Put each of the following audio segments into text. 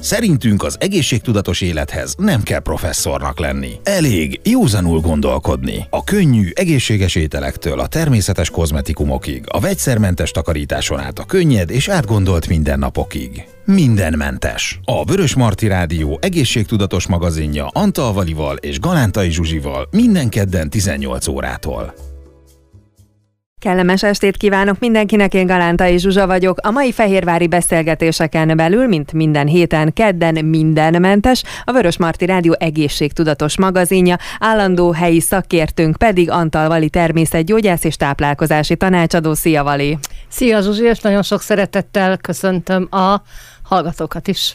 Szerintünk az egészségtudatos élethez nem kell professzornak lenni. Elég józanul gondolkodni. A könnyű, egészséges ételektől a természetes kozmetikumokig, a vegyszermentes takarításon át a könnyed és átgondolt mindennapokig. Mindenmentes. A Vörös Marti Rádió egészségtudatos magazinja Antal és Galántai Zsuzsival minden kedden 18 órától. Kellemes estét kívánok mindenkinek, én Galántai Zsuzsa vagyok. A mai fehérvári beszélgetéseken belül, mint minden héten, kedden mindenmentes, a Vörös Marti Rádió egészségtudatos magazinja, állandó helyi szakértőnk pedig Antal Vali természetgyógyász és táplálkozási tanácsadó. Szia Vali! Szia Zsuzsi, és nagyon sok szeretettel köszöntöm a hallgatókat is.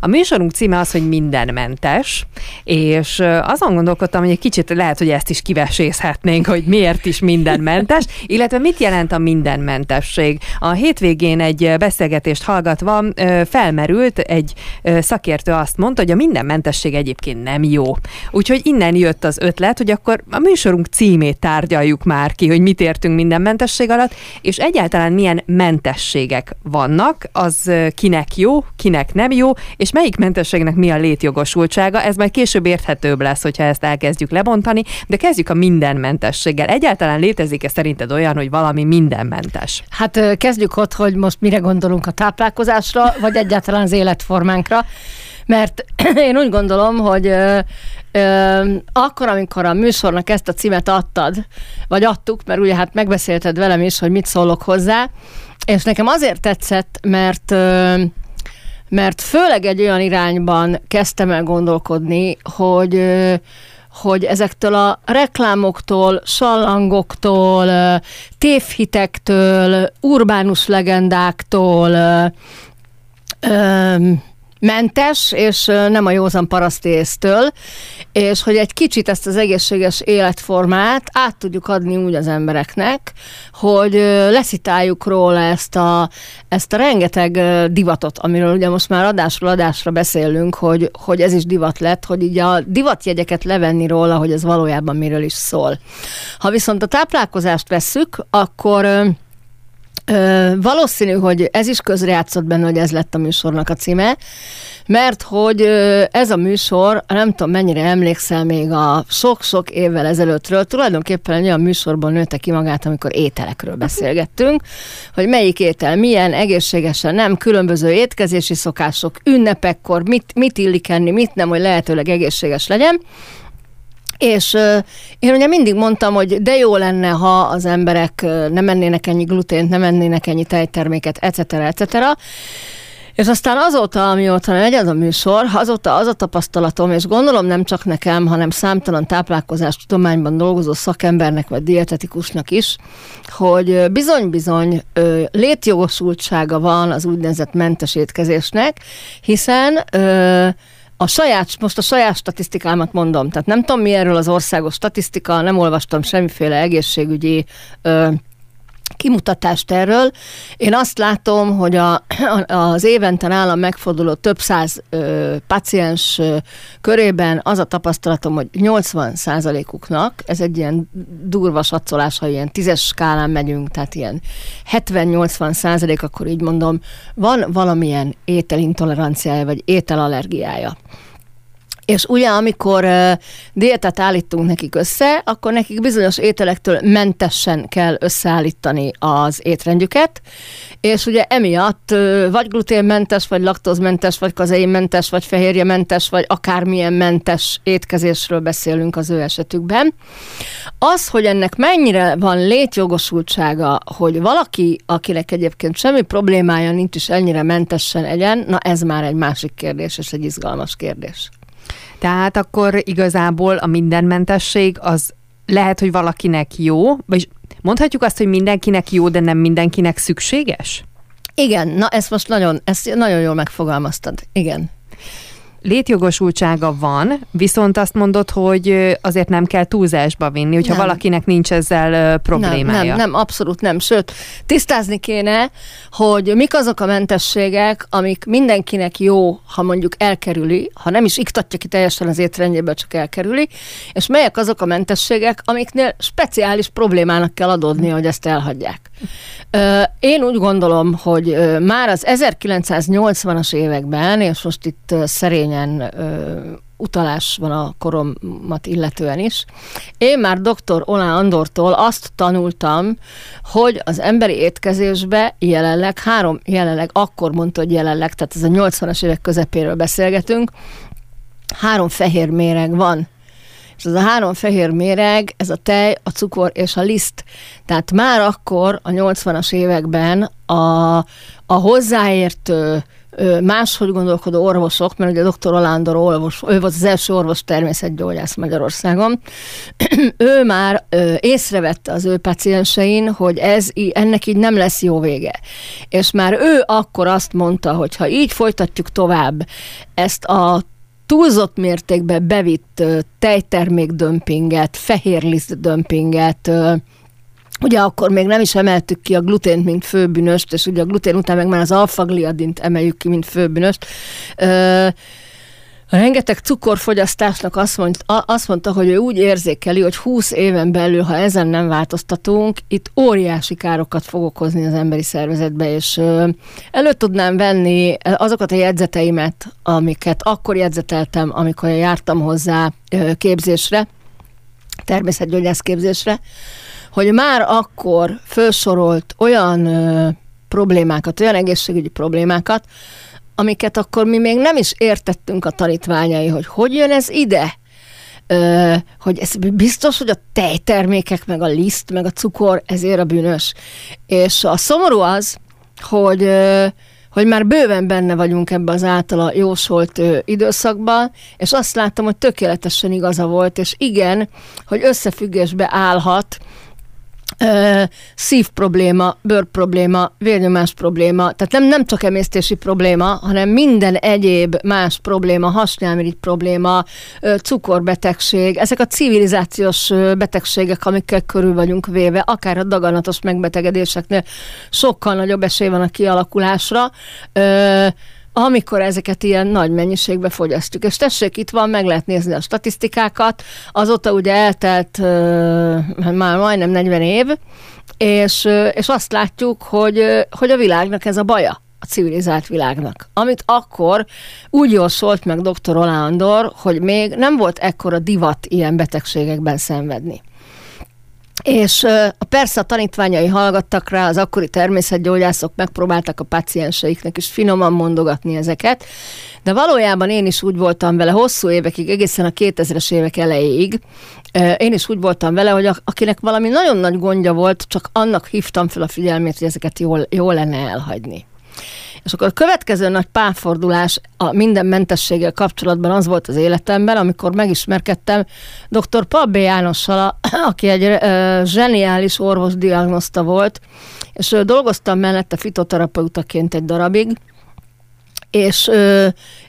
A műsorunk címe az, hogy mindenmentes, és azon gondolkodtam, hogy egy kicsit lehet, hogy ezt is kivesészhetnénk, hogy miért is mindenmentes, illetve mit jelent a mindenmentesség. A hétvégén egy beszélgetést hallgatva felmerült egy szakértő azt mondta, hogy a mindenmentesség egyébként nem jó. Úgyhogy innen jött az ötlet, hogy akkor a műsorunk címét tárgyaljuk már ki, hogy mit értünk mindenmentesség alatt, és egyáltalán milyen mentességek vannak, az kinek jó, kinek nem jó, és melyik mentességnek mi a létjogosultsága, ez majd később érthetőbb lesz, hogyha ezt elkezdjük lebontani, de kezdjük a mindenmentességgel. Egyáltalán létezik-e szerinted olyan, hogy valami mindenmentes? Hát kezdjük ott, hogy most mire gondolunk a táplálkozásra, vagy egyáltalán az életformánkra mert én úgy gondolom, hogy akkor, amikor a műsornak ezt a címet adtad, vagy adtuk, mert ugye hát megbeszélted velem is, hogy mit szólok hozzá, és nekem azért tetszett, mert ö, mert főleg egy olyan irányban kezdtem el gondolkodni, hogy hogy ezektől a reklámoktól, sallangoktól, tévhitektől, urbánus legendáktól, mentes, és nem a józan parasztésztől, és hogy egy kicsit ezt az egészséges életformát át tudjuk adni úgy az embereknek, hogy leszitáljuk róla ezt a, ezt a rengeteg divatot, amiről ugye most már adásról adásra beszélünk, hogy, hogy ez is divat lett, hogy így a divatjegyeket levenni róla, hogy ez valójában miről is szól. Ha viszont a táplálkozást vesszük, akkor Ö, valószínű, hogy ez is közrejátszott benne, hogy ez lett a műsornak a címe, mert hogy ez a műsor, nem tudom mennyire emlékszel még a sok-sok évvel ezelőttről, tulajdonképpen egy olyan műsorban nőtte ki magát, amikor ételekről beszélgettünk, hogy melyik étel milyen, egészségesen nem, különböző étkezési szokások, ünnepekkor, mit, mit illik enni, mit nem, hogy lehetőleg egészséges legyen, és én ugye mindig mondtam, hogy de jó lenne, ha az emberek nem ennének ennyi glutént, nem ennének ennyi tejterméket, etc. etc. És aztán azóta, amióta megy ez a műsor, azóta az a tapasztalatom, és gondolom nem csak nekem, hanem számtalan táplálkozás tudományban dolgozó szakembernek vagy dietetikusnak is, hogy bizony-bizony létjogosultsága van az úgynevezett mentes étkezésnek, hiszen ö, a saját, most a saját statisztikámat mondom, tehát nem tudom mi erről az országos statisztika, nem olvastam semmiféle egészségügyi ö, kimutatást erről. Én azt látom, hogy a, az évente nálam megforduló több száz ö, paciens ö, körében az a tapasztalatom, hogy 80 százalékuknak, ez egy ilyen durva satszolás, ha ilyen tízes skálán megyünk, tehát ilyen 70-80 százalék, akkor így mondom, van valamilyen ételintoleranciája, vagy ételallergiája. És ugye, amikor diétát állítunk nekik össze, akkor nekik bizonyos ételektől mentesen kell összeállítani az étrendjüket, és ugye emiatt vagy gluténmentes, vagy laktózmentes, vagy kazeinmentes, vagy fehérjementes, vagy akármilyen mentes étkezésről beszélünk az ő esetükben. Az, hogy ennek mennyire van létjogosultsága, hogy valaki, akinek egyébként semmi problémája nincs is ennyire mentesen egyen, na ez már egy másik kérdés, és egy izgalmas kérdés. Tehát akkor igazából a mindenmentesség az lehet, hogy valakinek jó, vagy mondhatjuk azt, hogy mindenkinek jó, de nem mindenkinek szükséges? Igen, na ezt most nagyon, ezt nagyon jól megfogalmaztad. Igen létjogosultsága van, viszont azt mondod, hogy azért nem kell túlzásba vinni, hogyha nem. valakinek nincs ezzel problémája. Nem, nem, nem, abszolút nem. Sőt, tisztázni kéne, hogy mik azok a mentességek, amik mindenkinek jó, ha mondjuk elkerüli, ha nem is iktatja ki teljesen az étrendjébe, csak elkerüli, és melyek azok a mentességek, amiknél speciális problémának kell adódni, hogy ezt elhagyják. Én úgy gondolom, hogy már az 1980-as években, és most itt szerényen utalás van a koromat illetően is. Én már dr. Olá Andortól azt tanultam, hogy az emberi étkezésbe jelenleg, három, jelenleg, akkor mondta, hogy jelenleg, tehát ez a 80-as évek közepéről beszélgetünk, három fehér méreg van. És ez a három fehér méreg, ez a tej, a cukor és a liszt. Tehát már akkor, a 80-as években a, a hozzáértő, máshogy gondolkodó orvosok, mert ugye dr. Olándor orvos, ő volt az első orvos természetgyógyász Magyarországon, ő már észrevette az ő paciensein, hogy ez, ennek így nem lesz jó vége. És már ő akkor azt mondta, hogy ha így folytatjuk tovább ezt a túlzott mértékben bevitt tejtermék dömpinget, fehérliszt dömpinget, Ugye akkor még nem is emeltük ki a glutént, mint főbűnöst, és ugye a glutén után meg már az alfagliadint emeljük ki, mint főbűnöst. A rengeteg cukorfogyasztásnak azt, mond, azt mondta, hogy ő úgy érzékeli, hogy 20 éven belül, ha ezen nem változtatunk, itt óriási károkat fog okozni az emberi szervezetbe, és elő tudnám venni azokat a jegyzeteimet, amiket akkor jegyzeteltem, amikor jártam hozzá képzésre, természetgyógyász képzésre, hogy már akkor felsorolt olyan problémákat, olyan egészségügyi problémákat, amiket akkor mi még nem is értettünk a tanítványai, hogy hogy jön ez ide, ö, hogy ez biztos, hogy a tejtermékek, meg a liszt, meg a cukor, ezért a bűnös. És a szomorú az, hogy hogy már bőven benne vagyunk ebbe az általa jósolt időszakban, és azt láttam, hogy tökéletesen igaza volt, és igen, hogy összefüggésbe állhat szív probléma, bőr probléma, vérnyomás probléma, tehát nem, nem csak emésztési probléma, hanem minden egyéb más probléma, hasnyálmirigy probléma, cukorbetegség, ezek a civilizációs betegségek, amikkel körül vagyunk véve, akár a daganatos megbetegedéseknél sokkal nagyobb esély van a kialakulásra amikor ezeket ilyen nagy mennyiségbe fogyasztjuk. És tessék, itt van, meg lehet nézni a statisztikákat, azóta ugye eltelt uh, már majdnem 40 év, és, és azt látjuk, hogy, hogy a világnak ez a baja a civilizált világnak. Amit akkor úgy jósolt meg dr. Olándor, hogy még nem volt ekkora divat ilyen betegségekben szenvedni. És persze a tanítványai hallgattak rá, az akkori természetgyógyászok megpróbáltak a pacienseiknek is finoman mondogatni ezeket, de valójában én is úgy voltam vele hosszú évekig, egészen a 2000-es évek elejéig, én is úgy voltam vele, hogy akinek valami nagyon nagy gondja volt, csak annak hívtam fel a figyelmét, hogy ezeket jól, jól lenne elhagyni. És akkor a következő nagy párfordulás a minden mentességgel kapcsolatban az volt az életemben, amikor megismerkedtem dr. Pabbe Jánossal, aki egy ö, zseniális orvos diagnoszta volt, és ö, dolgoztam mellette fitoterapeutaként egy darabig, és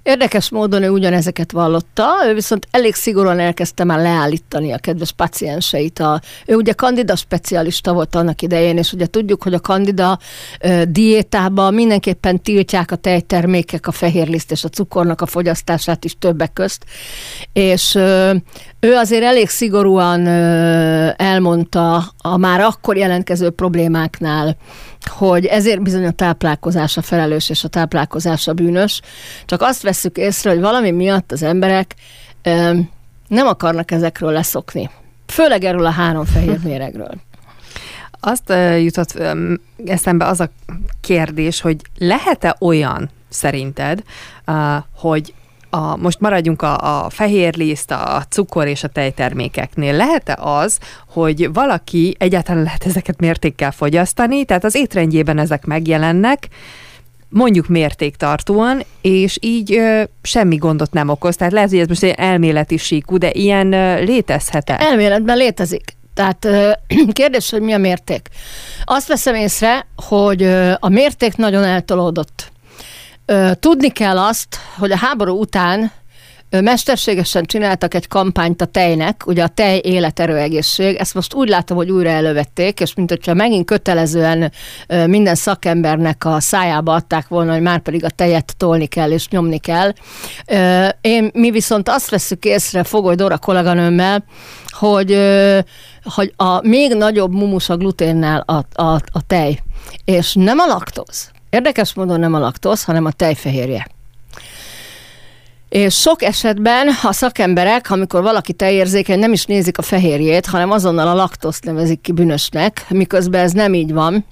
érdekes módon ő ugyanezeket vallotta, ő viszont elég szigorúan elkezdte már leállítani a kedves pacienseit. A, ő ugye kandida specialista volt annak idején, és ugye tudjuk, hogy a kandida ö, diétában mindenképpen tiltják a tejtermékek, a fehérliszt és a cukornak a fogyasztását is többek közt, és ö, ő azért elég szigorúan ö, elmondta a már akkor jelentkező problémáknál, hogy ezért bizony a táplálkozás a felelős és a táplálkozás a bűnös. Csak azt veszük észre, hogy valami miatt az emberek ö, nem akarnak ezekről leszokni. Főleg erről a három fehér méregről. Azt uh, jutott um, eszembe az a kérdés, hogy lehet-e olyan szerinted, uh, hogy a, most maradjunk a, a fehér liszt, a cukor és a tejtermékeknél. Lehet-e az, hogy valaki egyáltalán lehet ezeket mértékkel fogyasztani, tehát az étrendjében ezek megjelennek, mondjuk mértéktartóan, és így ö, semmi gondot nem okoz. Tehát lehet, hogy ez most egy elméleti síkú, de ilyen ö, létezhet-e? Elméletben létezik. Tehát kérdés, hogy mi a mérték. Azt veszem észre, hogy a mérték nagyon eltolódott. Tudni kell azt, hogy a háború után mesterségesen csináltak egy kampányt a tejnek, ugye a tej életerőegészség, ezt most úgy látom, hogy újra elővették, és mint hogyha megint kötelezően minden szakembernek a szájába adták volna, hogy már pedig a tejet tolni kell és nyomni kell. Én, mi viszont azt veszük észre Fogoly Dora kolléganőmmel, hogy, hogy a még nagyobb mumus a gluténnel a, a, a tej, és nem a laktóz. Érdekes módon nem a laktóz, hanem a tejfehérje. És sok esetben a szakemberek, amikor valaki tejérzékeny, nem is nézik a fehérjét, hanem azonnal a laktoszt nevezik ki bűnösnek, miközben ez nem így van.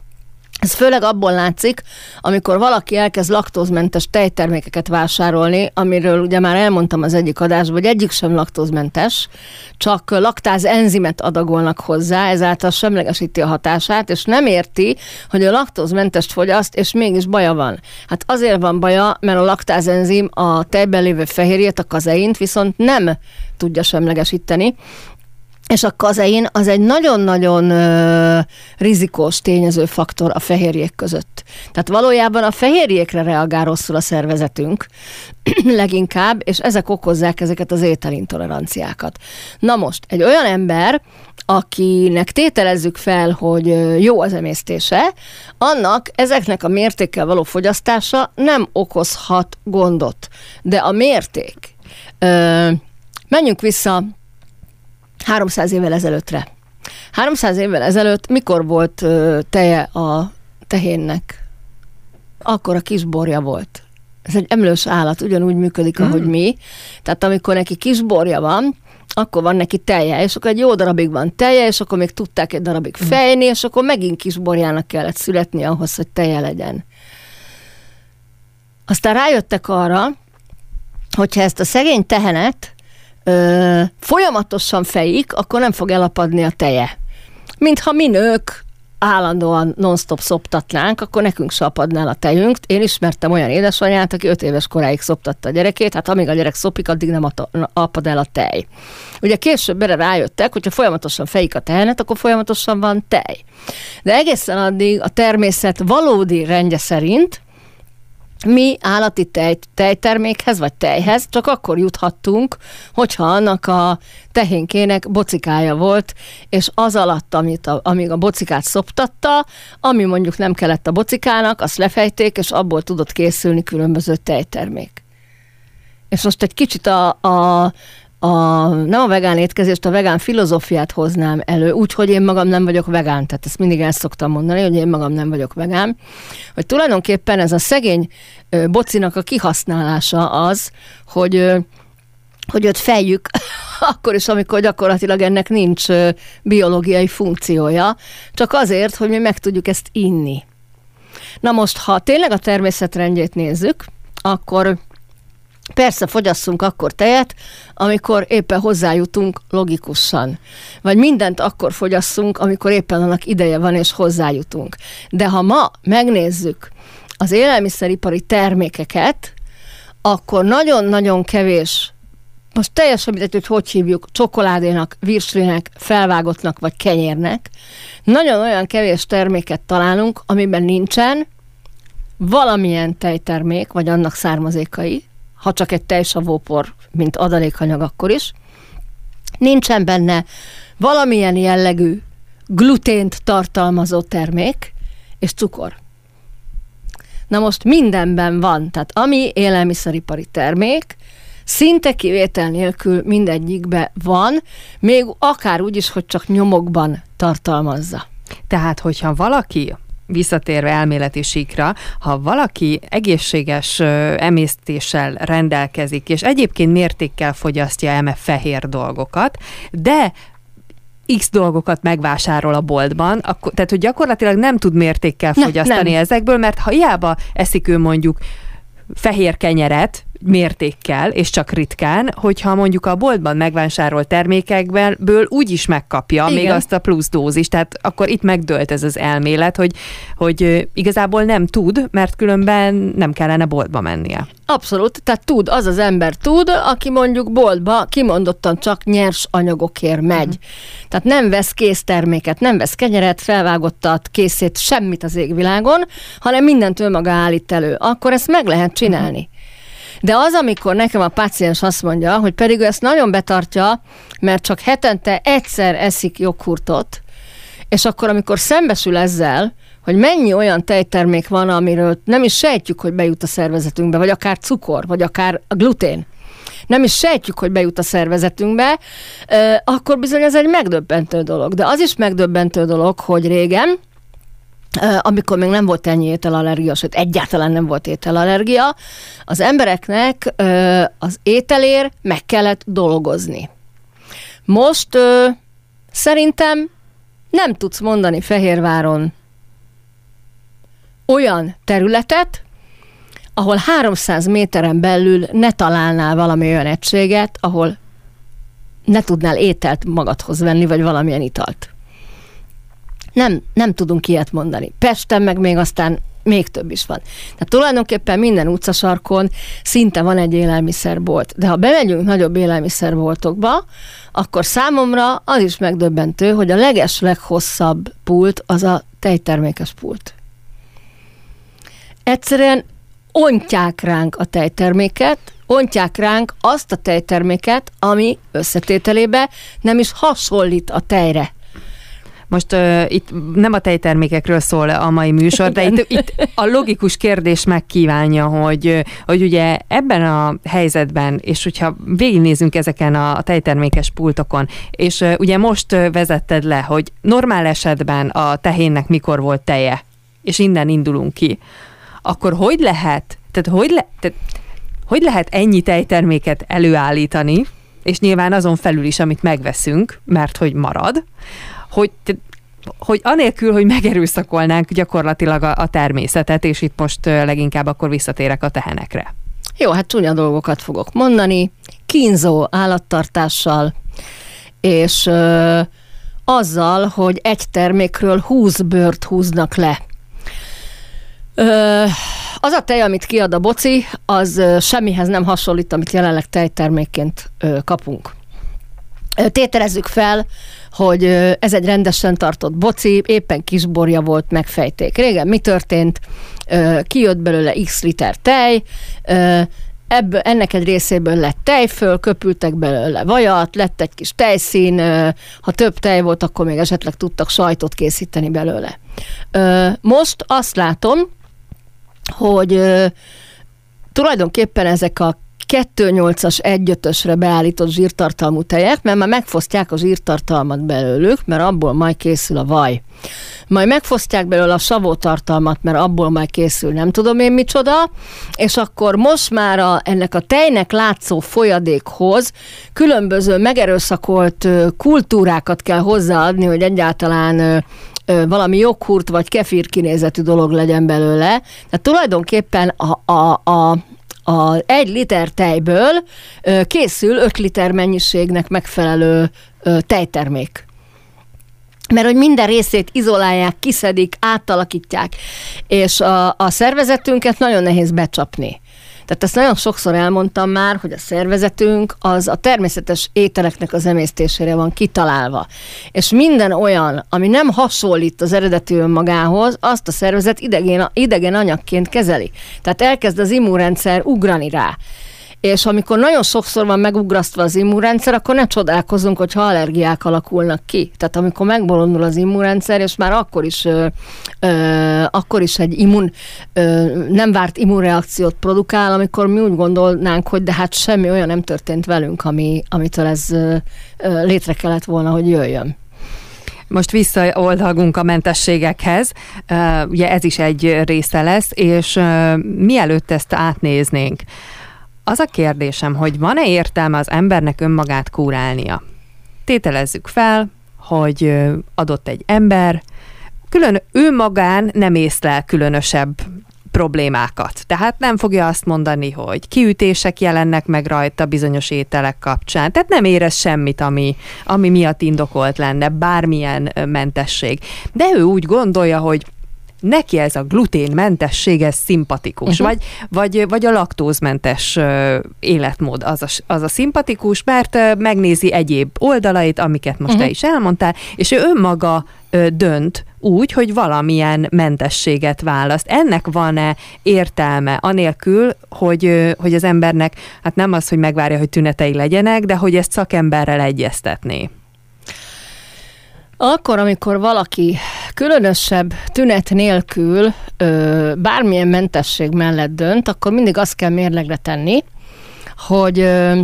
Ez főleg abból látszik, amikor valaki elkezd laktózmentes tejtermékeket vásárolni, amiről ugye már elmondtam az egyik adásban, hogy egyik sem laktózmentes, csak laktáz enzimet adagolnak hozzá, ezáltal semlegesíti a hatását, és nem érti, hogy a laktózmentest fogyaszt, és mégis baja van. Hát azért van baja, mert a laktáz enzim a tejben lévő fehérjét, a kazeint viszont nem tudja semlegesíteni, és a kazein az egy nagyon-nagyon ö, rizikós tényező faktor a fehérjék között. Tehát valójában a fehérjékre reagál rosszul a szervezetünk leginkább, és ezek okozzák ezeket az ételintoleranciákat. Na most, egy olyan ember, akinek tételezzük fel, hogy jó az emésztése, annak ezeknek a mértékkel való fogyasztása nem okozhat gondot. De a mérték, ö, menjünk vissza 300 évvel ezelőttre. 300 évvel ezelőtt mikor volt teje a tehénnek? Akkor a kisborja volt. Ez egy emlős állat, ugyanúgy működik, mm. ahogy mi. Tehát amikor neki kisborja van, akkor van neki teje, és akkor egy jó darabig van teje, és akkor még tudták egy darabig mm. fejni, és akkor megint kisborjának kellett születni ahhoz, hogy teje legyen. Aztán rájöttek arra, hogyha ezt a szegény tehenet ö, folyamatosan fejik, akkor nem fog elapadni a teje. Mintha mi nők állandóan non-stop szoptatnánk, akkor nekünk se apadna el a tejünk. Én ismertem olyan édesanyát, aki öt éves koráig szoptatta a gyerekét, hát amíg a gyerek szopik, addig nem apad el a tej. Ugye később erre rájöttek, hogyha folyamatosan fejik a tehenet, akkor folyamatosan van tej. De egészen addig a természet valódi rendje szerint mi állati tej, tejtermékhez vagy tejhez csak akkor juthattunk, hogyha annak a tehénkének bocikája volt, és az alatt, amit a, amíg a bocikát szoptatta, ami mondjuk nem kellett a bocikának, azt lefejték, és abból tudott készülni különböző tejtermék. És most egy kicsit a, a a, nem a vegán étkezést, a vegán filozófiát hoznám elő, úgyhogy én magam nem vagyok vegán, tehát ezt mindig el szoktam mondani, hogy én magam nem vagyok vegán, hogy tulajdonképpen ez a szegény ö, bocinak a kihasználása az, hogy hogy őt fejjük, akkor is, amikor gyakorlatilag ennek nincs biológiai funkciója, csak azért, hogy mi meg tudjuk ezt inni. Na most, ha tényleg a természetrendjét nézzük, akkor Persze fogyasszunk akkor tejet, amikor éppen hozzájutunk logikusan. Vagy mindent akkor fogyasszunk, amikor éppen annak ideje van és hozzájutunk. De ha ma megnézzük az élelmiszeripari termékeket, akkor nagyon-nagyon kevés, most teljesen mindegy, hogy hogy hívjuk, csokoládénak, virslinek, felvágottnak vagy kenyérnek, nagyon olyan kevés terméket találunk, amiben nincsen valamilyen tejtermék, vagy annak származékai, ha csak egy tejsavópor, mint adalékanyag akkor is. Nincsen benne valamilyen jellegű glutént tartalmazó termék, és cukor. Na most mindenben van, tehát ami élelmiszeripari termék, szinte kivétel nélkül mindegyikbe van, még akár úgy is, hogy csak nyomokban tartalmazza. Tehát, hogyha valaki visszatérve elméleti síkra, ha valaki egészséges emésztéssel rendelkezik, és egyébként mértékkel fogyasztja eme fehér dolgokat, de X dolgokat megvásárol a boltban, akkor, tehát hogy gyakorlatilag nem tud mértékkel fogyasztani ne, ezekből, mert ha hiába eszik ő mondjuk fehér kenyeret, mértékkel, és csak ritkán, hogyha mondjuk a boltban megvásárolt termékekből úgy is megkapja Igen. még azt a plusz dózist, tehát akkor itt megdőlt ez az elmélet, hogy, hogy igazából nem tud, mert különben nem kellene boltba mennie. Abszolút, tehát tud, az az ember tud, aki mondjuk boltba kimondottan csak nyers anyagokért megy. Uh-huh. Tehát nem vesz készterméket, nem vesz kenyeret, felvágottat, készét, semmit az égvilágon, hanem mindent ő maga állít elő. Akkor ezt meg lehet csinálni. Uh-huh. De az, amikor nekem a páciens azt mondja, hogy pedig ő ezt nagyon betartja, mert csak hetente egyszer eszik joghurtot, és akkor, amikor szembesül ezzel, hogy mennyi olyan tejtermék van, amiről nem is sejtjük, hogy bejut a szervezetünkbe, vagy akár cukor, vagy akár a glutén, nem is sejtjük, hogy bejut a szervezetünkbe, akkor bizony ez egy megdöbbentő dolog. De az is megdöbbentő dolog, hogy régen, amikor még nem volt ennyi ételallergia, sőt egyáltalán nem volt ételallergia, az embereknek az ételér meg kellett dolgozni. Most szerintem nem tudsz mondani Fehérváron olyan területet, ahol 300 méteren belül ne találnál valami olyan egységet, ahol ne tudnál ételt magadhoz venni, vagy valamilyen italt. Nem, nem tudunk ilyet mondani. Pesten meg még aztán még több is van. Tehát tulajdonképpen minden utcasarkon szinte van egy élelmiszerbolt. De ha bemegyünk nagyobb élelmiszerboltokba, akkor számomra az is megdöbbentő, hogy a leges leghosszabb pult az a tejtermékes pult. Egyszerűen ontják ránk a tejterméket, ontják ránk azt a tejterméket, ami összetételébe nem is hasonlít a tejre. Most uh, itt nem a tejtermékekről szól a mai műsor, de itt, itt a logikus kérdés megkívánja, hogy, hogy ugye ebben a helyzetben, és hogyha végignézünk ezeken a tejtermékes pultokon, és uh, ugye most vezetted le, hogy normál esetben a tehénnek mikor volt teje, és innen indulunk ki, akkor hogy lehet, tehát hogy, le, tehát hogy lehet ennyi tejterméket előállítani, és nyilván azon felül is, amit megveszünk, mert hogy marad, hogy, hogy anélkül, hogy megerőszakolnánk gyakorlatilag a, a természetet, és itt most leginkább akkor visszatérek a tehenekre. Jó, hát csúnya dolgokat fogok mondani. Kínzó állattartással, és ö, azzal, hogy egy termékről 20 bőrt húznak le. Ö, az a tej, amit kiad a boci, az semmihez nem hasonlít, amit jelenleg tejtermékként ö, kapunk. Tételezzük fel, hogy ez egy rendesen tartott boci, éppen kisborja volt, megfejték. Régen mi történt? Kijött belőle x liter tej, ebből, ennek egy részéből lett tejföl, köpültek belőle vajat, lett egy kis tejszín, ha több tej volt, akkor még esetleg tudtak sajtot készíteni belőle. Most azt látom, hogy tulajdonképpen ezek a 2,8-as 1,5-ösre beállított zsírtartalmú tejek, mert már megfosztják a zsírtartalmat belőlük, mert abból majd készül a vaj. Majd megfosztják belőle a savótartalmat, mert abból majd készül nem tudom én micsoda, és akkor most már a, ennek a tejnek látszó folyadékhoz különböző megerőszakolt kultúrákat kell hozzáadni, hogy egyáltalán valami joghurt vagy kefir kinézetű dolog legyen belőle. Tehát tulajdonképpen a, a, a, a egy liter tejből készül 5 liter mennyiségnek megfelelő tejtermék mert hogy minden részét izolálják, kiszedik, átalakítják, és a, a szervezetünket nagyon nehéz becsapni. Tehát ezt nagyon sokszor elmondtam már, hogy a szervezetünk az a természetes ételeknek az emésztésére van kitalálva. És minden olyan, ami nem hasonlít az eredeti önmagához, azt a szervezet idegen, idegen anyagként kezeli. Tehát elkezd az immunrendszer ugrani rá. És amikor nagyon sokszor van megugrasztva az immunrendszer, akkor ne csodálkozunk, hogy allergiák alakulnak ki. Tehát amikor megbolondul az immunrendszer, és már akkor is, ö, ö, akkor is egy immun, ö, nem várt immunreakciót produkál, amikor mi úgy gondolnánk, hogy de hát semmi olyan nem történt velünk, ami, amitől ez ö, ö, létre kellett volna, hogy jöjjön. Most visszaoldalgunk a mentességekhez, ugye ez is egy része lesz, és mielőtt ezt átnéznénk, az a kérdésem, hogy van-e értelme az embernek önmagát kúrálnia? Tételezzük fel, hogy adott egy ember, külön ő magán nem észlel különösebb problémákat. Tehát nem fogja azt mondani, hogy kiütések jelennek meg rajta bizonyos ételek kapcsán. Tehát nem érez semmit, ami, ami miatt indokolt lenne, bármilyen mentesség. De ő úgy gondolja, hogy neki ez a gluténmentesség, ez szimpatikus, uh-huh. vagy, vagy, vagy a laktózmentes életmód az a, az a szimpatikus, mert megnézi egyéb oldalait, amiket most uh-huh. te is elmondtál, és ő önmaga dönt úgy, hogy valamilyen mentességet választ. Ennek van-e értelme, anélkül, hogy, hogy az embernek, hát nem az, hogy megvárja, hogy tünetei legyenek, de hogy ezt szakemberrel egyeztetné? Akkor, amikor valaki különösebb tünet nélkül ö, bármilyen mentesség mellett dönt, akkor mindig azt kell mérlegre tenni, hogy ö,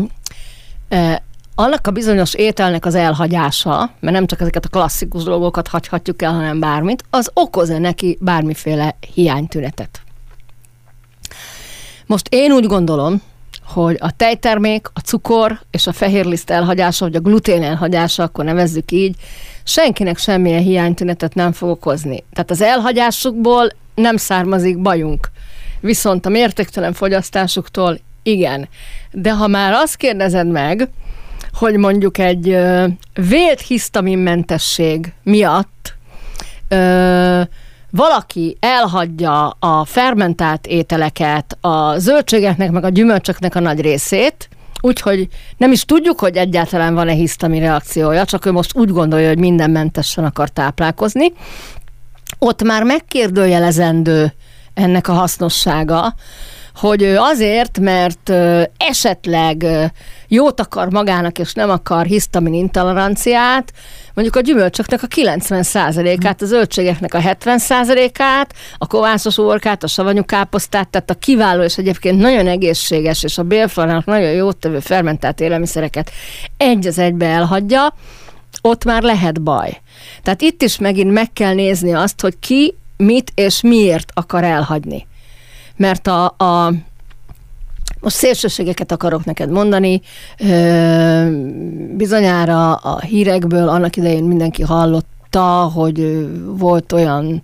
ö, annak a bizonyos ételnek az elhagyása, mert nem csak ezeket a klasszikus dolgokat hagyhatjuk el, hanem bármit, az okoz-e neki bármiféle hiánytünetet. Most én úgy gondolom, hogy a tejtermék, a cukor és a fehérliszt elhagyása, vagy a glutén elhagyása, akkor nevezzük így, senkinek semmilyen hiánytünetet nem fog okozni. Tehát az elhagyásukból nem származik bajunk. Viszont a mértéktelen fogyasztásuktól igen. De ha már azt kérdezed meg, hogy mondjuk egy ö, vélt hisztaminmentesség miatt ö, valaki elhagyja a fermentált ételeket, a zöldségeknek, meg a gyümölcsöknek a nagy részét, úgyhogy nem is tudjuk, hogy egyáltalán van-e hisztamin reakciója, csak ő most úgy gondolja, hogy minden mentesen akar táplálkozni. Ott már megkérdőjelezendő ennek a hasznossága, hogy azért, mert esetleg jót akar magának, és nem akar hisztamin intoleranciát, mondjuk a gyümölcsöknek a 90%-át, a zöldségeknek a 70%-át, a kovászos orkát, a savanyú káposztát, tehát a kiváló és egyébként nagyon egészséges és a bélfalnak nagyon jót tevő fermentált élelmiszereket egy az egybe elhagyja, ott már lehet baj. Tehát itt is megint meg kell nézni azt, hogy ki mit és miért akar elhagyni mert a, a most szélsőségeket akarok neked mondani, bizonyára a hírekből annak idején mindenki hallotta, hogy volt olyan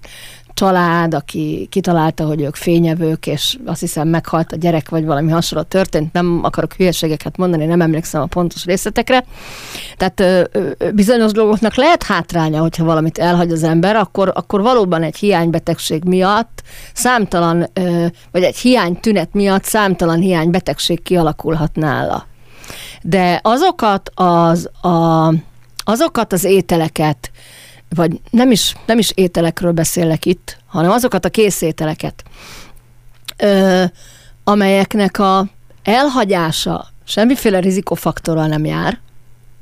család, aki kitalálta, hogy ők fényevők, és azt hiszem meghalt a gyerek, vagy valami hasonló történt, nem akarok hülyeségeket mondani, nem emlékszem a pontos részletekre. Tehát ö, ö, bizonyos dolgoknak lehet hátránya, hogyha valamit elhagy az ember, akkor, akkor valóban egy hiánybetegség miatt számtalan, ö, vagy egy hiánytünet miatt számtalan hiánybetegség kialakulhat nála. De azokat az, a, azokat az ételeket, vagy nem is, nem is ételekről beszélek itt, hanem azokat a készételeket, ö, amelyeknek a elhagyása semmiféle rizikofaktorral nem jár,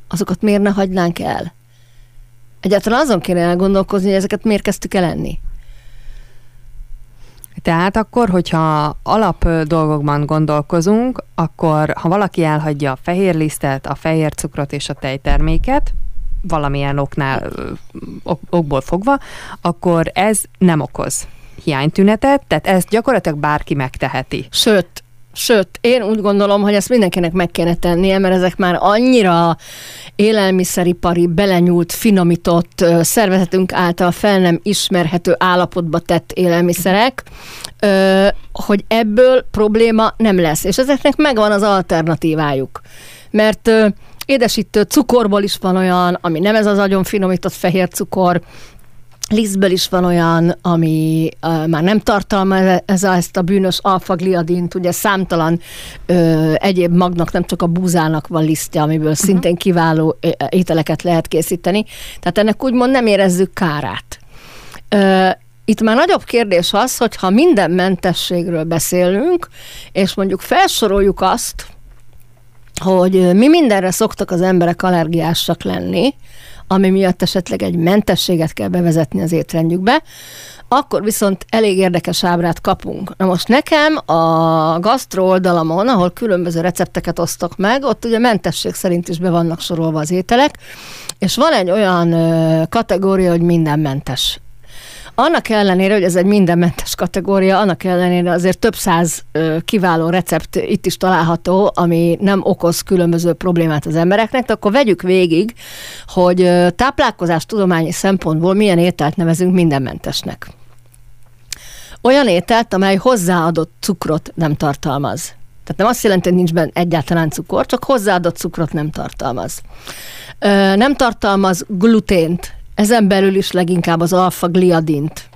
azokat miért ne hagynánk el? Egyáltalán azon kéne elgondolkozni, hogy ezeket miért kezdtük el enni. Tehát akkor, hogyha alap dolgokban gondolkozunk, akkor ha valaki elhagyja a fehér lisztet, a fehér cukrot és a tejterméket, valamilyen oknál, ok, okból fogva, akkor ez nem okoz hiánytünetet, tehát ezt gyakorlatilag bárki megteheti. Sőt, Sőt, én úgy gondolom, hogy ezt mindenkinek meg kéne tennie, mert ezek már annyira élelmiszeripari, belenyúlt, finomított, szervezetünk által fel nem ismerhető állapotba tett élelmiszerek, hogy ebből probléma nem lesz. És ezeknek megvan az alternatívájuk. Mert Édesítő cukorból is van olyan, ami nem ez az nagyon finomított fehér cukor, Lisztből is van olyan, ami uh, már nem tartalmaz ez a, ezt a bűnös alfagliadint, ugye számtalan uh, egyéb magnak, nem csak a búzának van lisztje, amiből uh-huh. szintén kiváló ételeket lehet készíteni. Tehát ennek úgymond nem érezzük kárát. Uh, itt már nagyobb kérdés az, hogy ha minden mentességről beszélünk, és mondjuk felsoroljuk azt, hogy mi mindenre szoktak az emberek allergiásak lenni, ami miatt esetleg egy mentességet kell bevezetni az étrendjükbe, akkor viszont elég érdekes ábrát kapunk. Na most nekem a gasztro oldalamon, ahol különböző recepteket osztok meg, ott ugye mentesség szerint is be vannak sorolva az ételek, és van egy olyan kategória, hogy minden mentes. Annak ellenére, hogy ez egy mindenmentes kategória, annak ellenére azért több száz kiváló recept itt is található, ami nem okoz különböző problémát az embereknek, akkor vegyük végig, hogy táplálkozás tudományi szempontból milyen ételt nevezünk mindenmentesnek. Olyan ételt, amely hozzáadott cukrot nem tartalmaz. Tehát nem azt jelenti, hogy nincs benne egyáltalán cukor, csak hozzáadott cukrot nem tartalmaz. Nem tartalmaz glutént, ezen belül is leginkább az alfa-gliadint.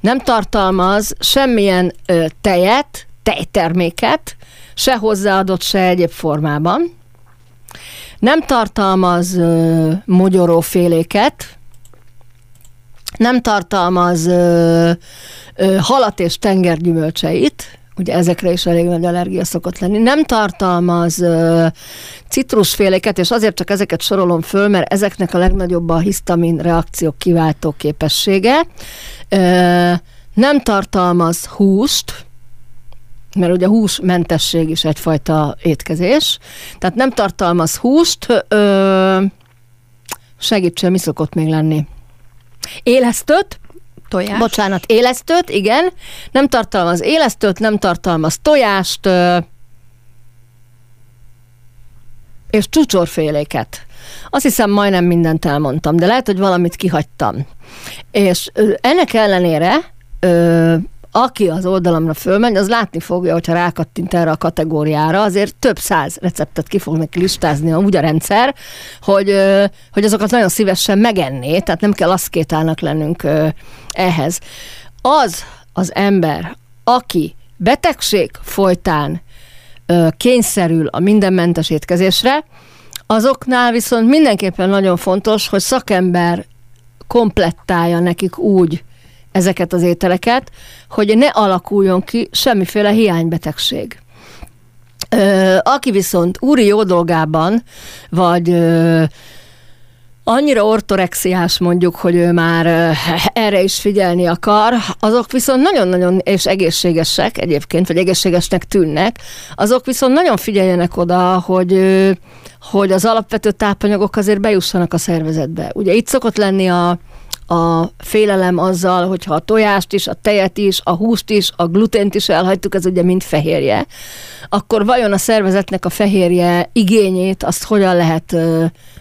nem tartalmaz semmilyen ö, tejet, tejterméket, se hozzáadott, se egyéb formában. Nem tartalmaz ö, mogyoróféléket, nem tartalmaz ö, ö, halat és tengergyümölcseit, ugye ezekre is elég nagy allergia szokott lenni. Nem tartalmaz ö, citrusféléket, és azért csak ezeket sorolom föl, mert ezeknek a legnagyobb a hisztamin reakciók kiváltó képessége. Ö, nem tartalmaz húst, mert ugye húsmentesség is egyfajta étkezés, tehát nem tartalmaz húst, ö, segítsen, mi szokott még lenni? Élesztőt, Tojás. bocsánat, élesztőt, igen, nem tartalmaz élesztőt, nem tartalmaz tojást, és csúcsorféléket. Azt hiszem majdnem mindent elmondtam, de lehet, hogy valamit kihagytam. És ennek ellenére aki az oldalamra fölmegy, az látni fogja, hogyha rákattint erre a kategóriára, azért több száz receptet ki fog neki listázni úgy a rendszer, hogy, hogy azokat nagyon szívesen megenné, tehát nem kell aszkétának lennünk ehhez. Az az ember, aki betegség folytán kényszerül a mindenmentes étkezésre, azoknál viszont mindenképpen nagyon fontos, hogy szakember komplettálja nekik úgy ezeket az ételeket, hogy ne alakuljon ki semmiféle hiánybetegség. Ö, aki viszont úri jó dolgában, vagy ö, annyira ortorexiás mondjuk, hogy ő már erre is figyelni akar, azok viszont nagyon-nagyon és egészségesek egyébként, vagy egészségesnek tűnnek, azok viszont nagyon figyeljenek oda, hogy hogy az alapvető tápanyagok azért bejussanak a szervezetbe. Ugye itt szokott lenni a, a félelem azzal, hogyha a tojást is, a tejet is, a húst is, a glutént is elhagytuk, ez ugye mind fehérje, akkor vajon a szervezetnek a fehérje igényét azt hogyan lehet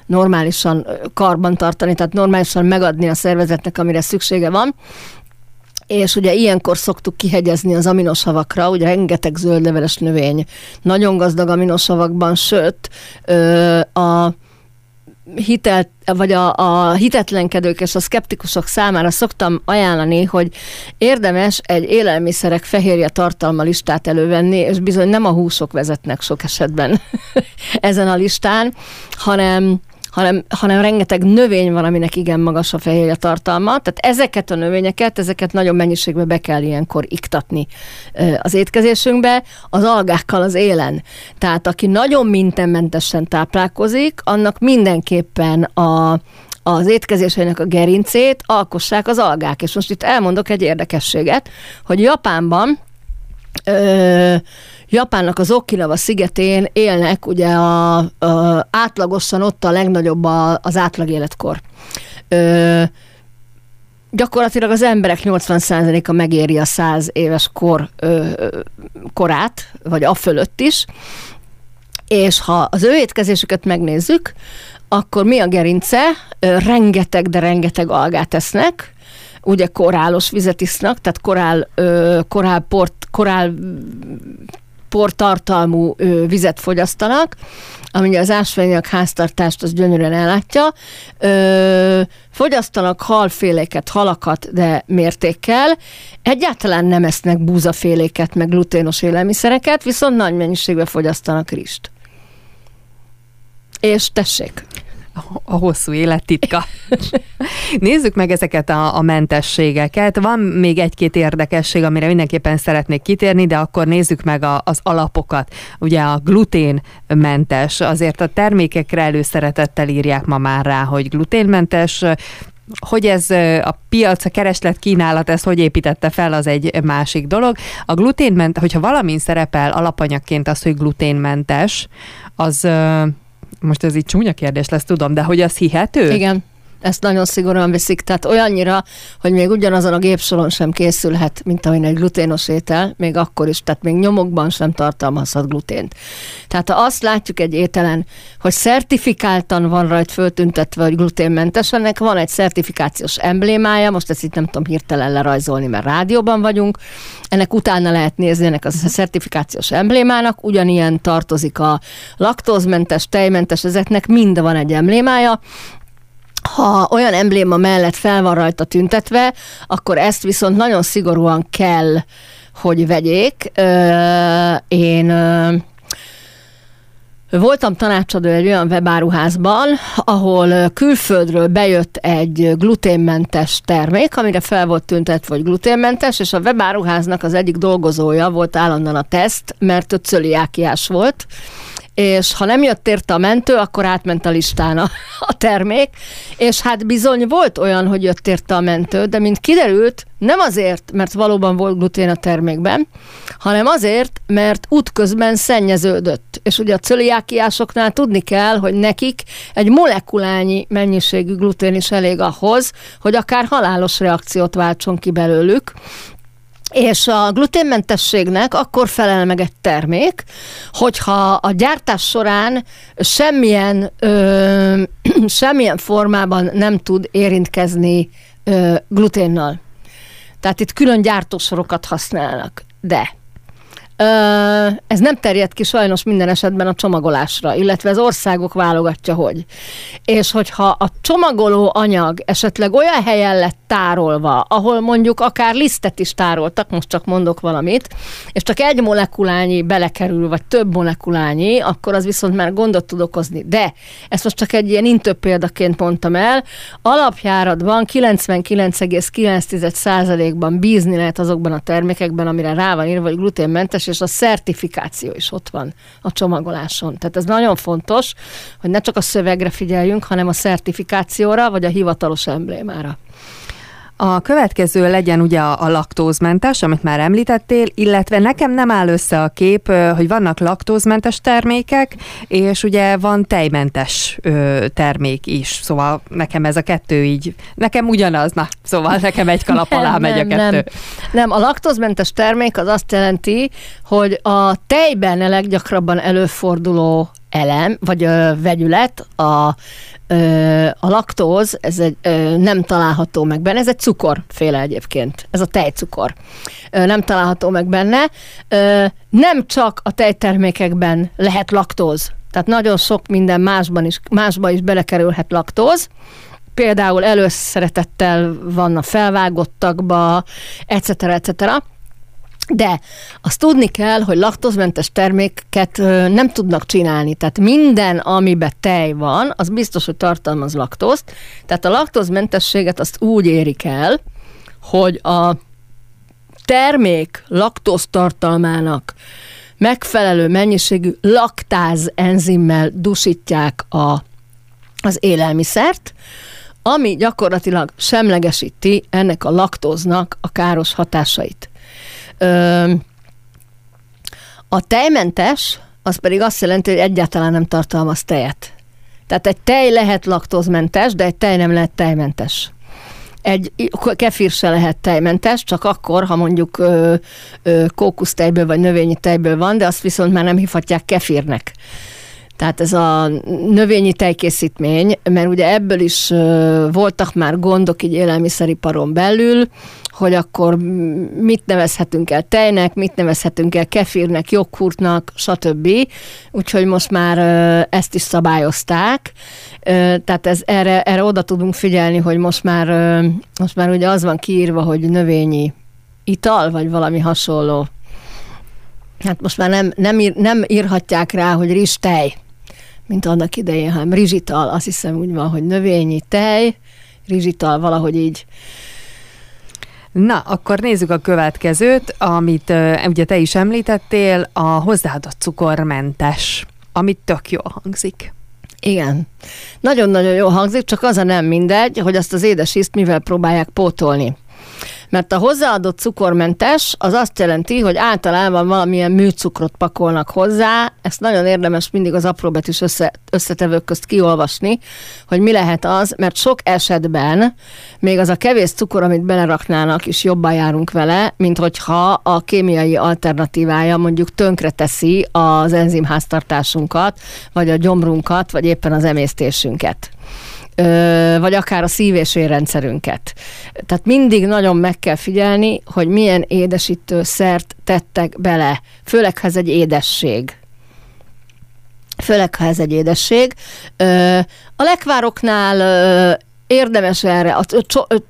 normálisan ö, karban tartani, tehát normálisan megadni a szervezetnek, amire szüksége van, és ugye ilyenkor szoktuk kihegyezni az aminosavakra, ugye rengeteg zöldleveles növény, nagyon gazdag aminosavakban, sőt, a hitelt, vagy a, a hitetlenkedők és a szkeptikusok számára szoktam ajánlani, hogy érdemes egy élelmiszerek fehérje tartalma listát elővenni, és bizony nem a húsok vezetnek sok esetben ezen a listán, hanem hanem, hanem rengeteg növény van, aminek igen magas a fehérje tartalma. Tehát ezeket a növényeket, ezeket nagyon mennyiségbe be kell ilyenkor iktatni az étkezésünkbe, az algákkal az élen. Tehát aki nagyon mindenmentesen táplálkozik, annak mindenképpen a, az étkezéseinek a gerincét alkossák az algák. És most itt elmondok egy érdekességet, hogy Japánban ö, Japánnak az Okinawa szigetén élnek, ugye a, a, átlagosan ott a legnagyobb a, az átlag életkor. Ö, gyakorlatilag az emberek 80%-a megéri a 100 éves kor ö, korát, vagy a fölött is, és ha az ő étkezésüket megnézzük, akkor mi a gerince? Rengeteg, de rengeteg algát esznek, ugye korálos vizet isznak, tehát korál, ö, korálport, korál portartalmú ö, vizet fogyasztanak, ami az ásványak háztartást az gyönyörűen ellátja. Ö, fogyasztanak halféléket, halakat, de mértékkel. Egyáltalán nem esznek búzaféléket, meg gluténos élelmiszereket, viszont nagy mennyiségben fogyasztanak rist. És tessék, a hosszú élet titka. Nézzük meg ezeket a, a mentességeket. Van még egy-két érdekesség, amire mindenképpen szeretnék kitérni, de akkor nézzük meg a, az alapokat. Ugye a gluténmentes, azért a termékekre előszeretettel írják ma már rá, hogy gluténmentes, hogy ez a piac, a kereslet, kínálat, ezt hogy építette fel, az egy másik dolog. A gluténment, hogyha valamin szerepel alapanyagként az, hogy gluténmentes, az most ez így csúnya kérdés lesz, tudom, de hogy az hihető? Igen ezt nagyon szigorúan viszik, tehát olyannyira, hogy még ugyanazon a gépsoron sem készülhet, mint amin egy gluténos étel, még akkor is, tehát még nyomokban sem tartalmazhat glutént. Tehát ha azt látjuk egy ételen, hogy szertifikáltan van rajt föltüntetve, hogy gluténmentes, ennek van egy szertifikációs emblémája, most ezt itt nem tudom hirtelen lerajzolni, mert rádióban vagyunk, ennek utána lehet nézni ennek a szertifikációs emblémának, ugyanilyen tartozik a laktózmentes, tejmentes, ezeknek mind van egy emblémája, ha olyan embléma mellett fel van rajta tüntetve, akkor ezt viszont nagyon szigorúan kell, hogy vegyék. Én Voltam tanácsadó egy olyan webáruházban, ahol külföldről bejött egy gluténmentes termék, amire fel volt tüntet, vagy gluténmentes, és a webáruháznak az egyik dolgozója volt állandóan a teszt, mert ő cöliákiás volt, és ha nem jött érte a mentő, akkor átment a listán a, a termék, és hát bizony volt olyan, hogy jött érte a mentő, de mint kiderült, nem azért, mert valóban volt glutén a termékben, hanem azért, mert útközben szennyeződött. És ugye a cöliákiásoknál tudni kell, hogy nekik egy molekulányi mennyiségű glutén is elég ahhoz, hogy akár halálos reakciót váltson ki belőlük. És a gluténmentességnek akkor felel meg egy termék, hogyha a gyártás során semmilyen, ö, semmilyen formában nem tud érintkezni ö, gluténnal. Tehát itt külön gyártósorokat használnak. De ez nem terjed ki sajnos minden esetben a csomagolásra, illetve az országok válogatja, hogy. És hogyha a csomagoló anyag esetleg olyan helyen lett tárolva, ahol mondjuk akár lisztet is tároltak, most csak mondok valamit, és csak egy molekulányi belekerül, vagy több molekulányi, akkor az viszont már gondot tud okozni. De ezt most csak egy ilyen intő példaként mondtam el, alapjáratban 99,9%-ban bízni lehet azokban a termékekben, amire rá van írva, hogy gluténmentes, és a szertifikáció is ott van a csomagoláson. Tehát ez nagyon fontos, hogy ne csak a szövegre figyeljünk, hanem a szertifikációra, vagy a hivatalos emblémára. A következő legyen ugye a, a laktózmentes, amit már említettél, illetve nekem nem áll össze a kép, hogy vannak laktózmentes termékek, és ugye van tejmentes ö, termék is, szóval nekem ez a kettő így, nekem ugyanaz, na, szóval nekem egy kalap alá nem, megy a kettő. Nem. nem, a laktózmentes termék az azt jelenti, hogy a tejben a leggyakrabban előforduló elem, vagy ö, vegyület, a a laktóz, ez egy, nem található meg benne, ez egy cukorféle egyébként, ez a tejcukor. Nem található meg benne. Nem csak a tejtermékekben lehet laktóz, tehát nagyon sok minden másban is, másba is belekerülhet laktóz, például előszeretettel van a felvágottakba, etc. etc. De azt tudni kell, hogy laktózmentes terméket nem tudnak csinálni. Tehát minden, amiben tej van, az biztos, hogy tartalmaz laktózt. Tehát a laktózmentességet azt úgy érik el, hogy a termék laktóz tartalmának megfelelő mennyiségű laktáz enzimmel dusítják a, az élelmiszert, ami gyakorlatilag semlegesíti ennek a laktóznak a káros hatásait. A tejmentes, az pedig azt jelenti, hogy egyáltalán nem tartalmaz tejet. Tehát egy tej lehet laktózmentes, de egy tej nem lehet tejmentes. Egy kefir se lehet tejmentes, csak akkor, ha mondjuk ö, ö, kókusztejből vagy növényi tejből van, de azt viszont már nem hívhatják kefirnek. Tehát ez a növényi tejkészítmény, mert ugye ebből is voltak már gondok így élelmiszeriparon belül, hogy akkor mit nevezhetünk el tejnek, mit nevezhetünk el kefirnek, joghurtnak, stb. Úgyhogy most már ezt is szabályozták. Tehát ez, erre, erre oda tudunk figyelni, hogy most már, most már ugye az van kiírva, hogy növényi ital, vagy valami hasonló. Hát most már nem, nem, ír, nem írhatják rá, hogy rizstej, mint annak idején, hanem rizsital, azt hiszem úgy van, hogy növényi tej, rizsital valahogy így Na, akkor nézzük a következőt, amit uh, ugye te is említettél, a hozzáadott cukormentes, amit tök jól hangzik. Igen. Nagyon-nagyon jó hangzik, csak az a nem mindegy, hogy azt az édes ízt mivel próbálják pótolni. Mert a hozzáadott cukormentes az azt jelenti, hogy általában valamilyen műcukrot pakolnak hozzá, ezt nagyon érdemes mindig az apróbetűs össze, összetevők közt kiolvasni, hogy mi lehet az, mert sok esetben még az a kevés cukor, amit beleraknának, is jobban járunk vele, mint hogyha a kémiai alternatívája mondjuk tönkre teszi az enzimháztartásunkat, vagy a gyomrunkat, vagy éppen az emésztésünket vagy akár a szív- és érrendszerünket. Tehát mindig nagyon meg kell figyelni, hogy milyen édesítő szert tettek bele, főleg ha ez egy édesség főleg ha ez egy édesség. A lekvároknál érdemes erre, a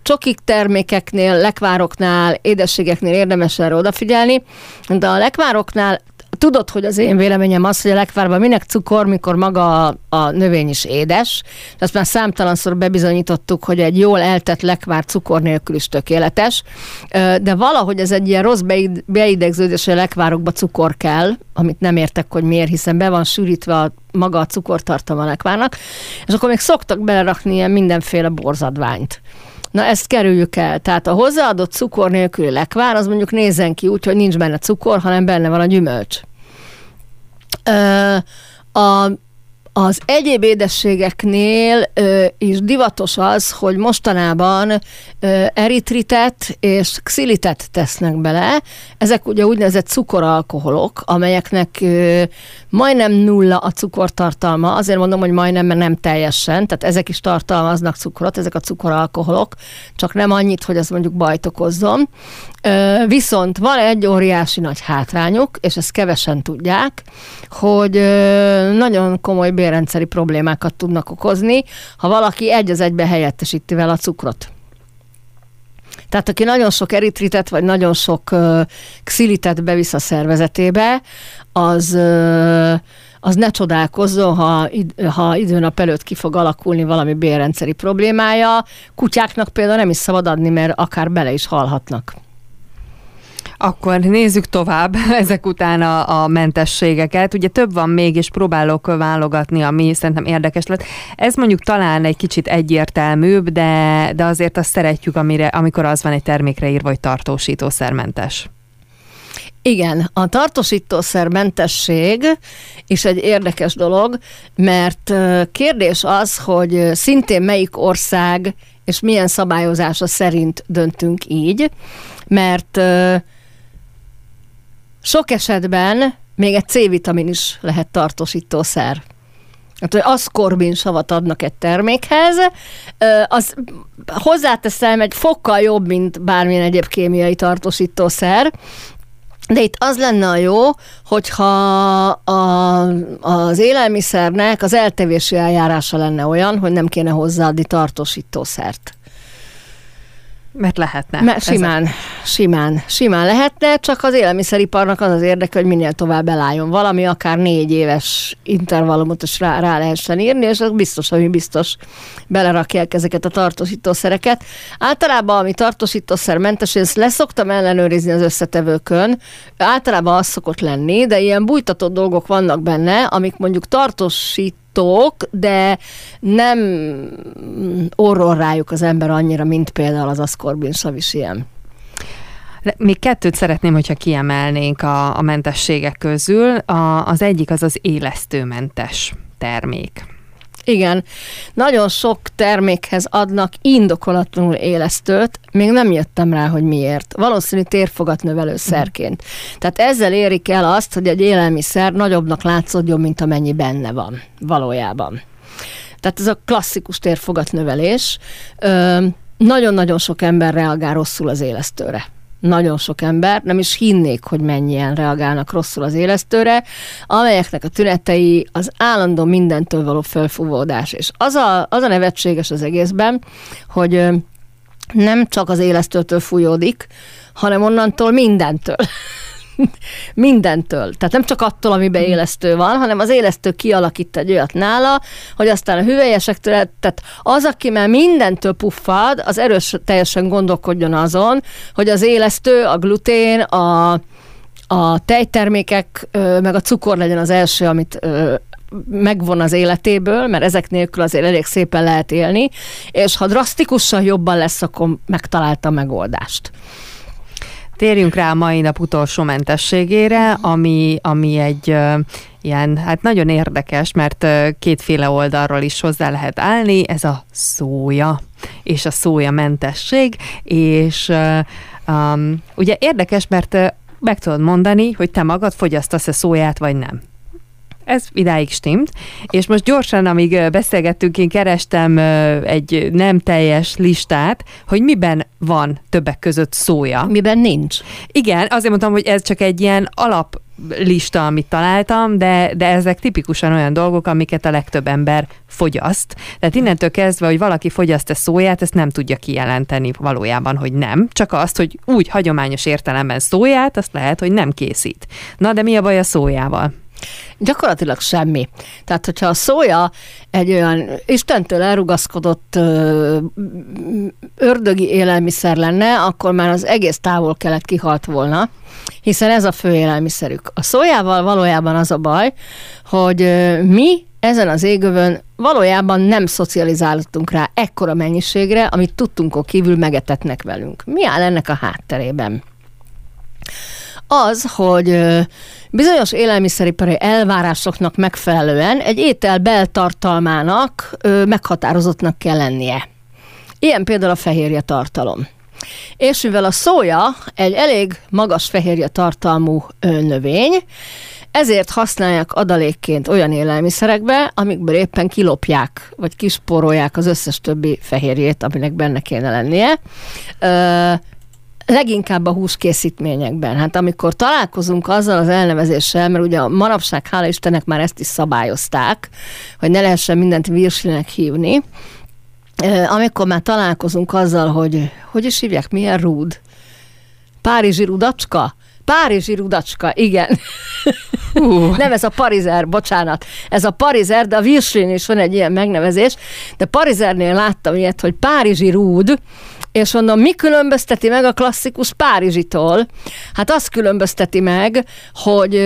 csokik termékeknél, lekvároknál, édességeknél érdemes erre odafigyelni, de a lekvároknál tudod, hogy az én véleményem az, hogy a lekvárban minek cukor, mikor maga a, a növény is édes. De azt már számtalanszor bebizonyítottuk, hogy egy jól eltett lekvár cukor nélkül is tökéletes. De valahogy ez egy ilyen rossz beidegződés, hogy a lekvárokba cukor kell, amit nem értek, hogy miért, hiszen be van sűrítve a, maga a cukortartalma lekvárnak, és akkor még szoktak belerakni ilyen mindenféle borzadványt. Na ezt kerüljük el. Tehát a hozzáadott cukor nélküli lekvár, az mondjuk nézzen ki úgy, hogy nincs benne cukor, hanem benne van a gyümölcs. A az egyéb édességeknél ö, is divatos az, hogy mostanában ö, eritritet és xilitet tesznek bele. Ezek ugye úgynevezett cukoralkoholok, amelyeknek ö, majdnem nulla a cukortartalma. Azért mondom, hogy majdnem, mert nem teljesen. Tehát ezek is tartalmaznak cukrot, ezek a cukoralkoholok, csak nem annyit, hogy az mondjuk bajt okozzon. Viszont van egy óriási nagy hátrányuk, és ezt kevesen tudják, hogy nagyon komoly bérrendszeri problémákat tudnak okozni, ha valaki egy az egybe helyettesíti vele a cukrot. Tehát aki nagyon sok eritritet, vagy nagyon sok xilitet bevisz a szervezetébe, az, az ne csodálkozzon, ha, ha időnap előtt ki fog alakulni valami bérrendszeri problémája. Kutyáknak például nem is szabad adni, mert akár bele is halhatnak. Akkor nézzük tovább ezek után a, a mentességeket. Ugye több van még, és próbálok válogatni, ami szerintem érdekes lett. Ez mondjuk talán egy kicsit egyértelműbb, de, de azért azt szeretjük, amire, amikor az van egy termékre írva, hogy tartósítószermentes. Igen, a tartósítószermentesség is egy érdekes dolog, mert kérdés az, hogy szintén melyik ország és milyen szabályozása szerint döntünk így, mert sok esetben még egy C-vitamin is lehet tartósítószer. Hát, hogy aszkorbin savat adnak egy termékhez, az hozzáteszem egy fokkal jobb, mint bármilyen egyéb kémiai tartósítószer, de itt az lenne a jó, hogyha a, az élelmiszernek az eltevési eljárása lenne olyan, hogy nem kéne hozzáadni tartósítószert. Mert lehetne. Mert simán, Ezek... simán, simán lehetne, csak az élelmiszeriparnak az az érdeke, hogy minél tovább elálljon valami, akár négy éves intervallumot is rá, rá lehessen írni, és az biztos, ami biztos belerakják ezeket a tartósítószereket. Általában, ami tartósítószermentes, ezt leszoktam ellenőrizni az összetevőkön, általában az szokott lenni, de ilyen bújtatott dolgok vannak benne, amik mondjuk tartósít tok, de nem orrol rájuk az ember annyira, mint például az aszkorbin sav is ilyen. Még kettőt szeretném, hogyha kiemelnénk a, a mentességek közül. A, az egyik az az élesztőmentes termék. Igen, nagyon sok termékhez adnak indokolatlanul élesztőt, még nem jöttem rá, hogy miért. Valószínű térfogatnövelő szerként. Tehát ezzel érik el azt, hogy egy élelmiszer nagyobbnak látszódjon, mint amennyi benne van valójában. Tehát ez a klasszikus térfogatnövelés. nagyon-nagyon sok ember reagál rosszul az élesztőre nagyon sok ember, nem is hinnék, hogy mennyien reagálnak rosszul az élesztőre, amelyeknek a tünetei az állandó mindentől való felfúvódás. És az a, az a nevetséges az egészben, hogy nem csak az élesztőtől fújódik, hanem onnantól mindentől. mindentől. Tehát nem csak attól, amiben élesztő van, hanem az élesztő kialakít egy olyat nála, hogy aztán a hüvelyesektől, tehát az, aki már mindentől puffad, az erős teljesen gondolkodjon azon, hogy az élesztő, a glutén, a, a tejtermékek, meg a cukor legyen az első, amit megvon az életéből, mert ezek nélkül azért elég szépen lehet élni, és ha drasztikusan jobban lesz, akkor megtalálta a megoldást. Térjünk rá a mai nap utolsó mentességére, ami, ami egy ilyen, hát nagyon érdekes, mert kétféle oldalról is hozzá lehet állni, ez a szója, és a szója mentesség, és um, ugye érdekes, mert meg tudod mondani, hogy te magad fogyasztasz-e szóját, vagy nem ez idáig stimmt. És most gyorsan, amíg beszélgettünk, én kerestem egy nem teljes listát, hogy miben van többek között szója. Miben nincs. Igen, azért mondtam, hogy ez csak egy ilyen alap lista, amit találtam, de, de ezek tipikusan olyan dolgok, amiket a legtöbb ember fogyaszt. Tehát innentől kezdve, hogy valaki fogyaszt-e szóját, ezt nem tudja kijelenteni valójában, hogy nem. Csak azt, hogy úgy hagyományos értelemben szóját, azt lehet, hogy nem készít. Na, de mi a baj a szójával? Gyakorlatilag semmi. Tehát, hogyha a szója egy olyan Istentől elrugaszkodott ö, ördögi élelmiszer lenne, akkor már az egész távol kelet kihalt volna, hiszen ez a fő élelmiszerük. A szójával valójában az a baj, hogy mi ezen az égövön valójában nem szocializálódtunk rá ekkora mennyiségre, amit tudtunk kívül megetetnek velünk. Mi áll ennek a hátterében? Az, hogy bizonyos élelmiszeripari elvárásoknak megfelelően egy étel beltartalmának meghatározottnak kell lennie. Ilyen például a fehérje tartalom. És mivel a szója egy elég magas fehérje tartalmú növény, ezért használják adalékként olyan élelmiszerekbe, amikből éppen kilopják, vagy kisporolják az összes többi fehérjét, aminek benne kéne lennie leginkább a húskészítményekben. Hát amikor találkozunk azzal az elnevezéssel, mert ugye a manapság, hála Istennek már ezt is szabályozták, hogy ne lehessen mindent virslinek hívni, amikor már találkozunk azzal, hogy hogy is hívják, milyen rúd? Párizsi rudacska? Párizsi rudacska, igen. Uh. Nem ez a parizer, bocsánat. Ez a parizer, de a Virslin is van egy ilyen megnevezés, de parizernél láttam ilyet, hogy párizsi rúd, és mondom, mi különbözteti meg a klasszikus Párizsitól? Hát azt különbözteti meg, hogy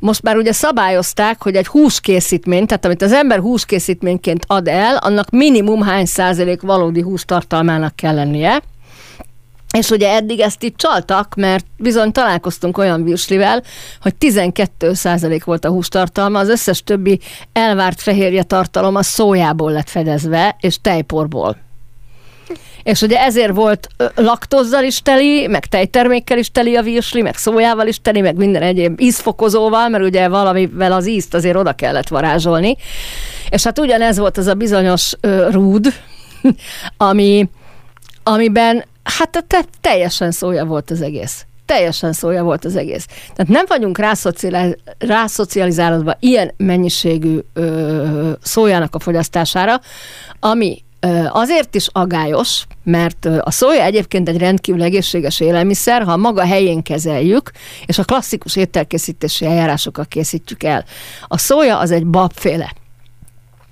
most már ugye szabályozták, hogy egy húskészítmény, tehát amit az ember húskészítményként ad el, annak minimum hány százalék valódi hústartalmának kell lennie. És ugye eddig ezt itt csaltak, mert bizony találkoztunk olyan virslivel, hogy 12% volt a hústartalma, az összes többi elvárt fehérje tartalom a szójából lett fedezve, és tejporból. És ugye ezért volt laktozzal is teli, meg tejtermékkel is teli a virsli, meg szójával is teli, meg minden egyéb ízfokozóval, mert ugye valamivel az ízt azért oda kellett varázsolni. És hát ugyanez volt az a bizonyos uh, rúd, ami, amiben hát te, teljesen szója volt az egész teljesen szója volt az egész. Tehát nem vagyunk rászocializálódva ilyen mennyiségű ö, szójának a fogyasztására, ami Azért is agályos, mert a szója egyébként egy rendkívül egészséges élelmiszer, ha maga helyén kezeljük, és a klasszikus ételkészítési eljárásokkal készítjük el. A szója az egy babféle.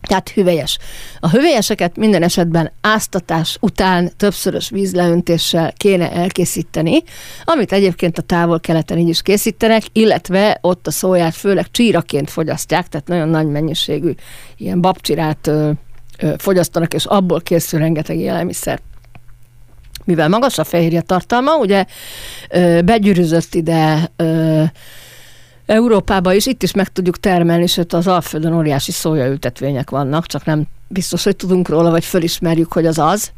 Tehát hüvelyes. A hüvelyeseket minden esetben áztatás után többszörös vízleöntéssel kéne elkészíteni, amit egyébként a távol-keleten így is készítenek, illetve ott a szóját főleg csíraként fogyasztják, tehát nagyon nagy mennyiségű ilyen babcsirát fogyasztanak, és abból készül rengeteg élelmiszer. Mivel magas a fehérje tartalma, ugye begyűrűzött ide Európába is, itt is meg tudjuk termelni, sőt az Alföldön óriási szójaültetvények vannak, csak nem biztos, hogy tudunk róla, vagy fölismerjük, hogy az az.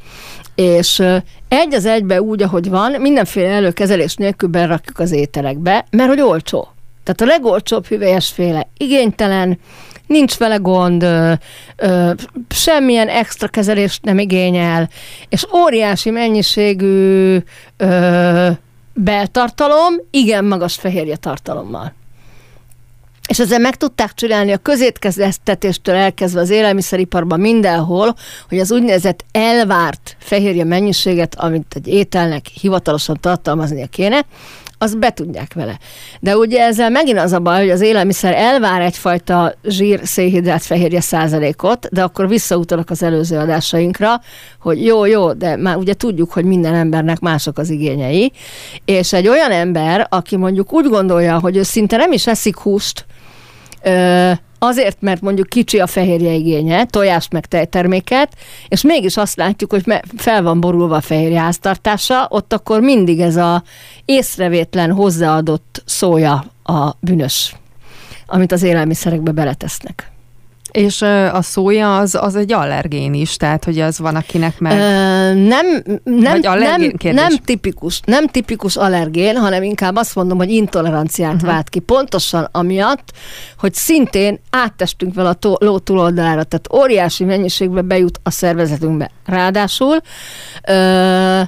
És egy az egybe úgy, ahogy van, mindenféle előkezelés nélkül berakjuk az ételekbe, mert hogy olcsó. Tehát a legolcsóbb hüvelyesféle igénytelen, nincs vele gond, ö, ö, semmilyen extra kezelést nem igényel, és óriási mennyiségű ö, beltartalom, igen magas fehérje tartalommal. És ezzel meg tudták csinálni a közétkeztetéstől elkezdve az élelmiszeriparban mindenhol, hogy az úgynevezett elvárt fehérje mennyiséget, amit egy ételnek hivatalosan tartalmaznia kéne, azt be tudják vele. De ugye ezzel megint az a baj, hogy az élelmiszer elvár egyfajta zsír, szénhidrát, fehérje százalékot, de akkor visszautalok az előző adásainkra, hogy jó, jó, de már ugye tudjuk, hogy minden embernek mások az igényei, és egy olyan ember, aki mondjuk úgy gondolja, hogy ő szinte nem is eszik húst, azért, mert mondjuk kicsi a fehérje igénye, tojást meg tejterméket, és mégis azt látjuk, hogy fel van borulva a fehérje háztartása, ott akkor mindig ez a észrevétlen hozzáadott szója a bűnös, amit az élelmiszerekbe beletesznek. És a szója az, az egy allergén is, tehát hogy az van, akinek meg... nem, nem, nem, nem, tipikus, nem tipikus allergén, hanem inkább azt mondom, hogy intoleranciát uh-huh. vált ki. Pontosan amiatt, hogy szintén áttestünk vele a tó, ló túloldalára, tehát óriási mennyiségbe bejut a szervezetünkbe. Ráadásul ö,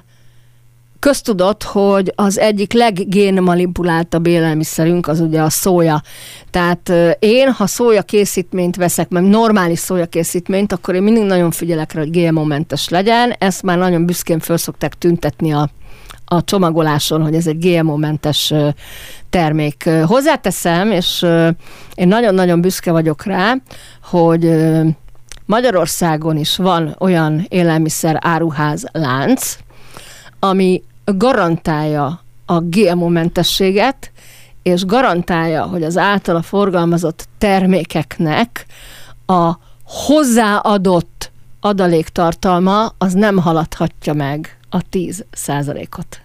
köztudott, hogy az egyik leggénmanipuláltabb élelmiszerünk az ugye a szója. Tehát én, ha szója készítményt veszek, mert normális szója készítményt, akkor én mindig nagyon figyelek rá, hogy GMO-mentes legyen. Ezt már nagyon büszkén föl szokták tüntetni a a csomagoláson, hogy ez egy GMO-mentes termék. Hozzáteszem, és én nagyon-nagyon büszke vagyok rá, hogy Magyarországon is van olyan élelmiszer áruház lánc, ami garantálja a GMO-mentességet, és garantálja, hogy az általa forgalmazott termékeknek a hozzáadott adaléktartalma az nem haladhatja meg a 10 százalékot.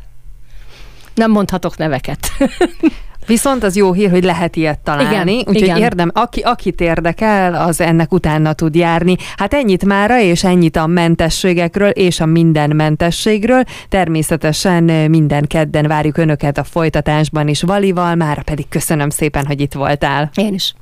Nem mondhatok neveket. Viszont az jó hír, hogy lehet ilyet találni, igen, úgyhogy igen. érdem, aki, akit érdekel, az ennek utána tud járni. Hát ennyit mára, és ennyit a mentességekről, és a minden mentességről. Természetesen minden kedden várjuk Önöket a folytatásban is Valival, már pedig köszönöm szépen, hogy itt voltál. Én is.